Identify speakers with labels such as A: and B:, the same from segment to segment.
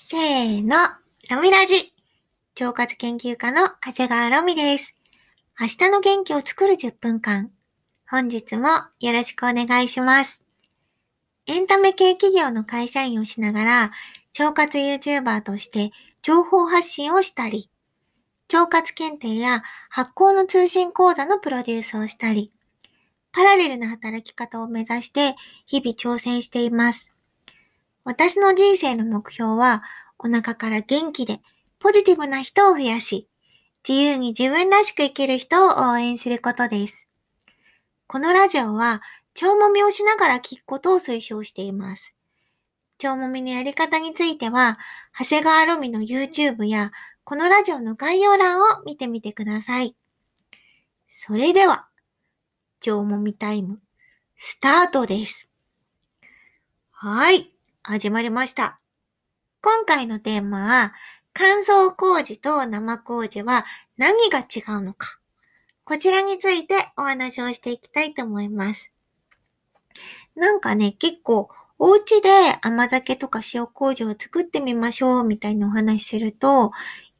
A: せーの、ロミラジ。腸活研究家の長谷川ロミです。明日の元気を作る10分間。本日もよろしくお願いします。エンタメ系企業の会社員をしながら、腸活 YouTuber として情報発信をしたり、腸活検定や発行の通信講座のプロデュースをしたり、パラレルな働き方を目指して日々挑戦しています。私の人生の目標は、お腹から元気でポジティブな人を増やし、自由に自分らしく生きる人を応援することです。このラジオは、腸もみをしながら聞くことを推奨しています。腸もみのやり方については、長谷川ロミの YouTube や、このラジオの概要欄を見てみてください。それでは、腸もみタイム、スタートです。はい。始まりました。今回のテーマは、乾燥麹と生麹は何が違うのか。こちらについてお話をしていきたいと思います。なんかね、結構、お家で甘酒とか塩麹を作ってみましょうみたいなお話すると、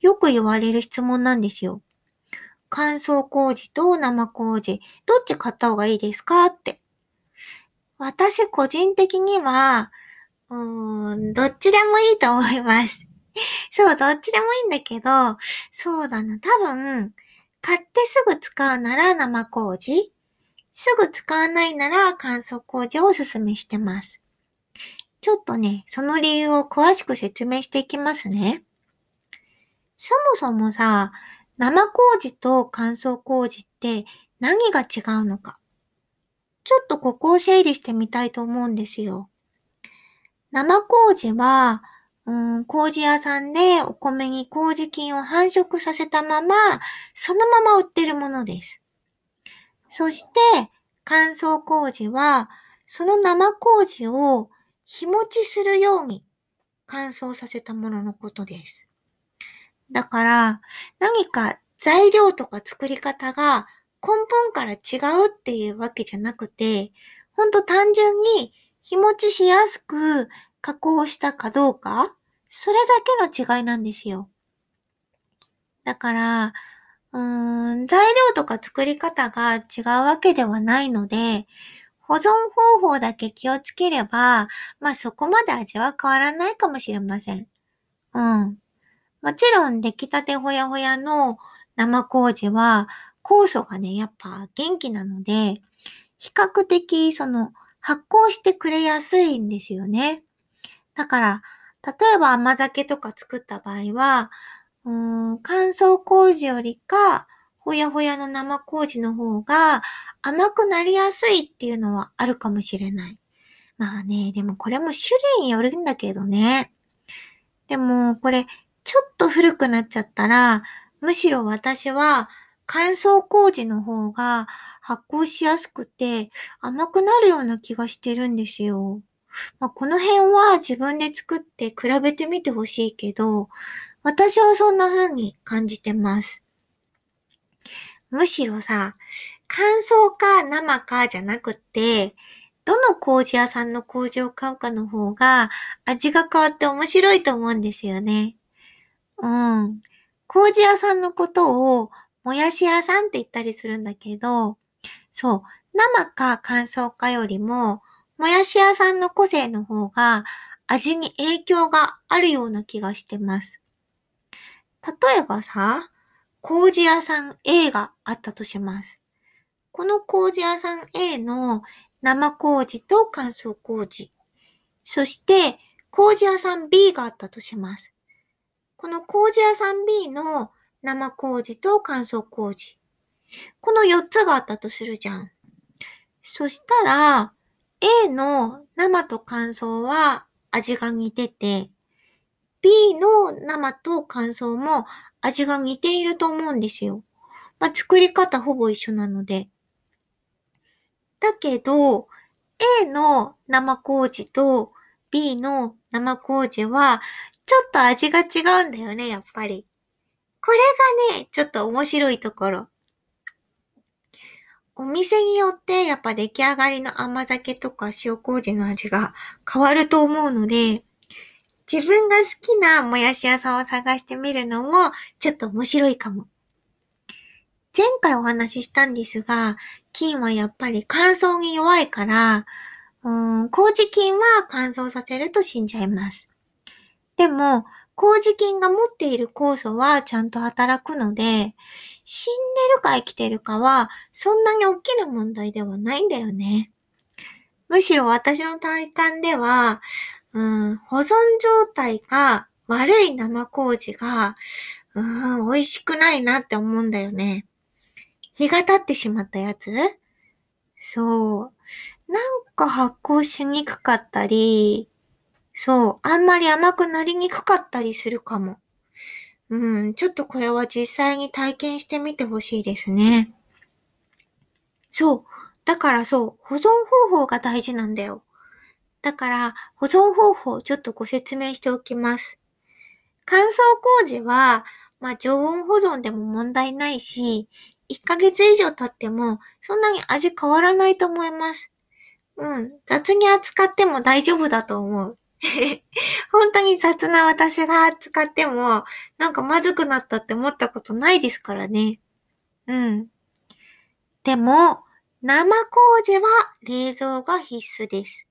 A: よく言われる質問なんですよ。乾燥麹と生麹、どっち買った方がいいですかって。私個人的には、うん、どっちでもいいと思います。そう、どっちでもいいんだけど、そうだな、多分、買ってすぐ使うなら生麹、すぐ使わないなら乾燥麹をおすすめしてます。ちょっとね、その理由を詳しく説明していきますね。そもそもさ、生麹と乾燥麹って何が違うのか。ちょっとここを整理してみたいと思うんですよ。生麹は、うん、麹屋さんでお米に麹菌を繁殖させたまま、そのまま売ってるものです。そして、乾燥麹は、その生麹を日持ちするように乾燥させたもののことです。だから、何か材料とか作り方が根本から違うっていうわけじゃなくて、ほんと単純に日持ちしやすく加工したかどうか、それだけの違いなんですよ。だから、うーん、材料とか作り方が違うわけではないので、保存方法だけ気をつければ、まあそこまで味は変わらないかもしれません。うん。もちろん出来たてほやほやの生麹は酵素がね、やっぱ元気なので、比較的その発酵してくれやすいんですよね。だから、例えば甘酒とか作った場合は、うーん乾燥麹よりか、ほやほやの生麹の方が甘くなりやすいっていうのはあるかもしれない。まあね、でもこれも種類によるんだけどね。でも、これ、ちょっと古くなっちゃったら、むしろ私は乾燥麹の方が発酵しやすくて甘くなるような気がしてるんですよ。まあ、この辺は自分で作って比べてみてほしいけど、私はそんな風に感じてます。むしろさ、乾燥か生かじゃなくて、どの麹屋さんの麹を買うかの方が味が変わって面白いと思うんですよね。うん。麹屋さんのことをもやし屋さんって言ったりするんだけど、そう、生か乾燥かよりも、もやし屋さんの個性の方が味に影響があるような気がしてます。例えばさ、麹屋さん A があったとします。この麹屋さん A の生麹と乾燥麹。そして、麹屋さん B があったとします。この麹屋さん B の生麹と乾燥麹。この4つがあったとするじゃん。そしたら、A の生と乾燥は味が似てて、B の生と乾燥も味が似ていると思うんですよ。まあ、作り方ほぼ一緒なので。だけど、A の生麹と B の生麹は、ちょっと味が違うんだよね、やっぱり。これがね、ちょっと面白いところ。お店によってやっぱ出来上がりの甘酒とか塩麹の味が変わると思うので、自分が好きなもやし屋さんを探してみるのもちょっと面白いかも。前回お話ししたんですが、菌はやっぱり乾燥に弱いから、うん、麹菌は乾燥させると死んじゃいます。でも、麹菌が持っている酵素はちゃんと働くので、死んでるか生きてるかはそんなに大きな問題ではないんだよね。むしろ私の体感では、うん、保存状態が悪い生麹が、うん、美味しくないなって思うんだよね。日が経ってしまったやつ？そう。なんか発酵しにくかったり、そう、あんまり甘くなりにくかったりするかも。うん、ちょっとこれは実際に体験してみてほしいですね。そう。だからそう、保存方法が大事なんだよ。だから、保存方法ちょっとご説明しておきます。乾燥麹は、まあ常温保存でも問題ないし、1ヶ月以上経っても、そんなに味変わらないと思います。うん。雑に扱っても大丈夫だと思う。本当に雑な私が扱っても、なんかまずくなったって思ったことないですからね。うん。でも、生麹は冷蔵が必須です。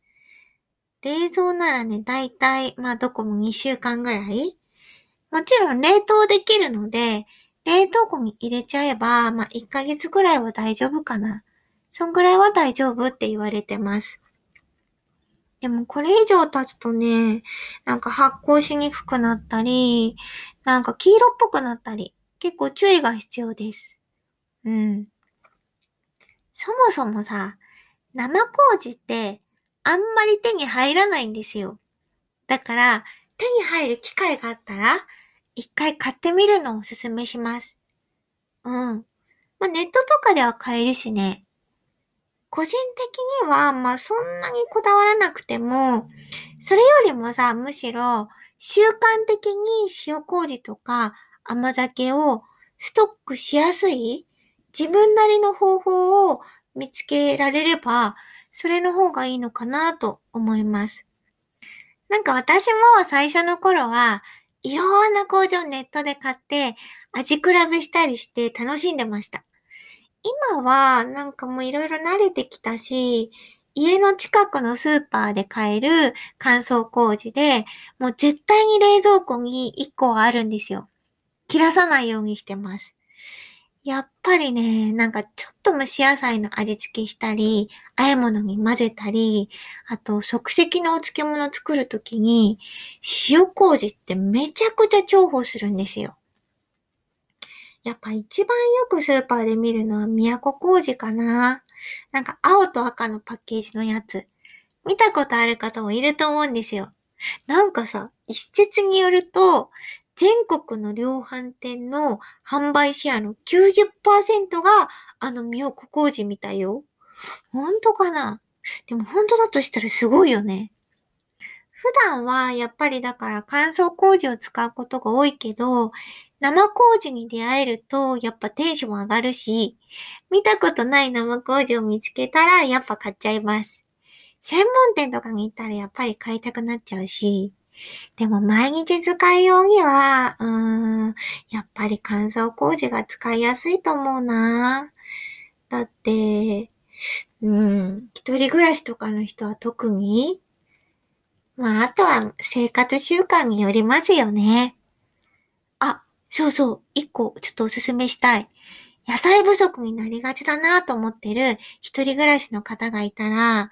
A: 冷蔵ならね、だいたい、まあどこも2週間ぐらいもちろん冷凍できるので、冷凍庫に入れちゃえば、まあ1ヶ月ぐらいは大丈夫かな。そんぐらいは大丈夫って言われてます。でもこれ以上経つとね、なんか発酵しにくくなったり、なんか黄色っぽくなったり、結構注意が必要です。うん。そもそもさ、生麹ってあんまり手に入らないんですよ。だから、手に入る機会があったら、一回買ってみるのをおすすめします。うん。まあ、ネットとかでは買えるしね。個人的には、まあ、そんなにこだわらなくても、それよりもさ、むしろ、習慣的に塩麹とか甘酒をストックしやすい自分なりの方法を見つけられれば、それの方がいいのかなと思います。なんか私も最初の頃は、いろんな工場ネットで買って味比べしたりして楽しんでました。今はなんかもういろいろ慣れてきたし、家の近くのスーパーで買える乾燥麹で、もう絶対に冷蔵庫に1個はあるんですよ。切らさないようにしてます。やっぱりね、なんかちょっと蒸し野菜の味付けしたり、和え物に混ぜたり、あと即席のお漬物作るときに、塩麹ってめちゃくちゃ重宝するんですよ。やっぱ一番よくスーパーで見るのは都麹かな。なんか青と赤のパッケージのやつ。見たことある方もいると思うんですよ。なんかさ、一説によると、全国の量販店の販売シェアの90%があの都麹みたいよ。本当かな？でも本当だとしたらすごいよね。普段はやっぱりだから乾燥麹を使うことが多いけど、生麹に出会えるとやっぱテンション上がるし、見たことない生麹を見つけたらやっぱ買っちゃいます。専門店とかに行ったらやっぱり買いたくなっちゃうし、でも毎日使い用には、うーん、やっぱり乾燥麹が使いやすいと思うな。だって、うん、一人暮らしとかの人は特に、まあ、あとは生活習慣によりますよね。あ、そうそう、一個ちょっとおすすめしたい。野菜不足になりがちだなと思ってる一人暮らしの方がいたら、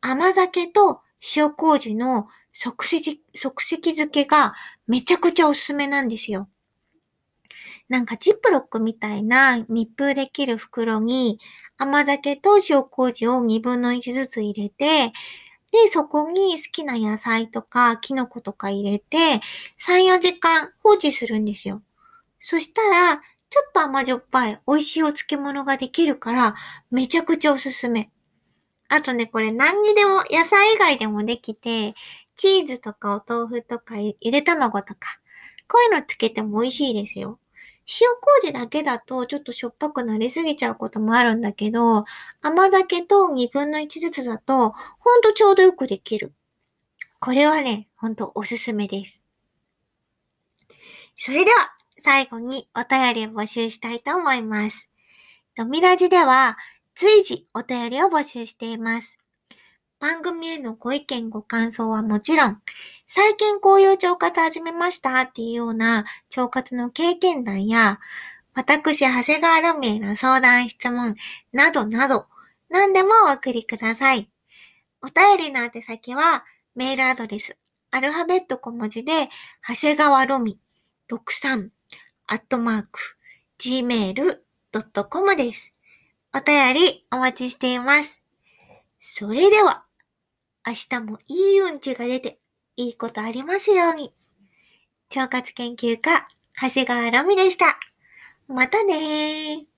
A: 甘酒と塩麹の即席、即席漬けがめちゃくちゃおすすめなんですよ。なんかジップロックみたいな密封できる袋に甘酒と塩麹を2分の1ずつ入れて、で、そこに好きな野菜とかキノコとか入れて、3、4時間放置するんですよ。そしたら、ちょっと甘じょっぱい美味しいお漬物ができるから、めちゃくちゃおすすめ。あとね、これ何にでも、野菜以外でもできて、チーズとかお豆腐とかゆで卵とか、こういうのつけても美味しいですよ。塩麹だけだとちょっとしょっぱくなりすぎちゃうこともあるんだけど、甘酒と2分の1ずつだとほんとちょうどよくできる。これはね、ほんとおすすめです。それでは、最後にお便りを募集したいと思います。ロミラジでは、随時お便りを募集しています。番組へのご意見ご感想はもちろん、最近こういう腸活始めましたっていうような腸活の経験談や、私、長谷川ロミへの相談質問などなど、何でもお送りください。お便りの宛先は、メールアドレス、アルファベット小文字で、長谷川ロミ63、アットマーク、gmail.com です。お便りお待ちしています。それでは、明日もいいうんちが出て、いいことありますように。腸活研究家、長谷川ラミでした。またねー。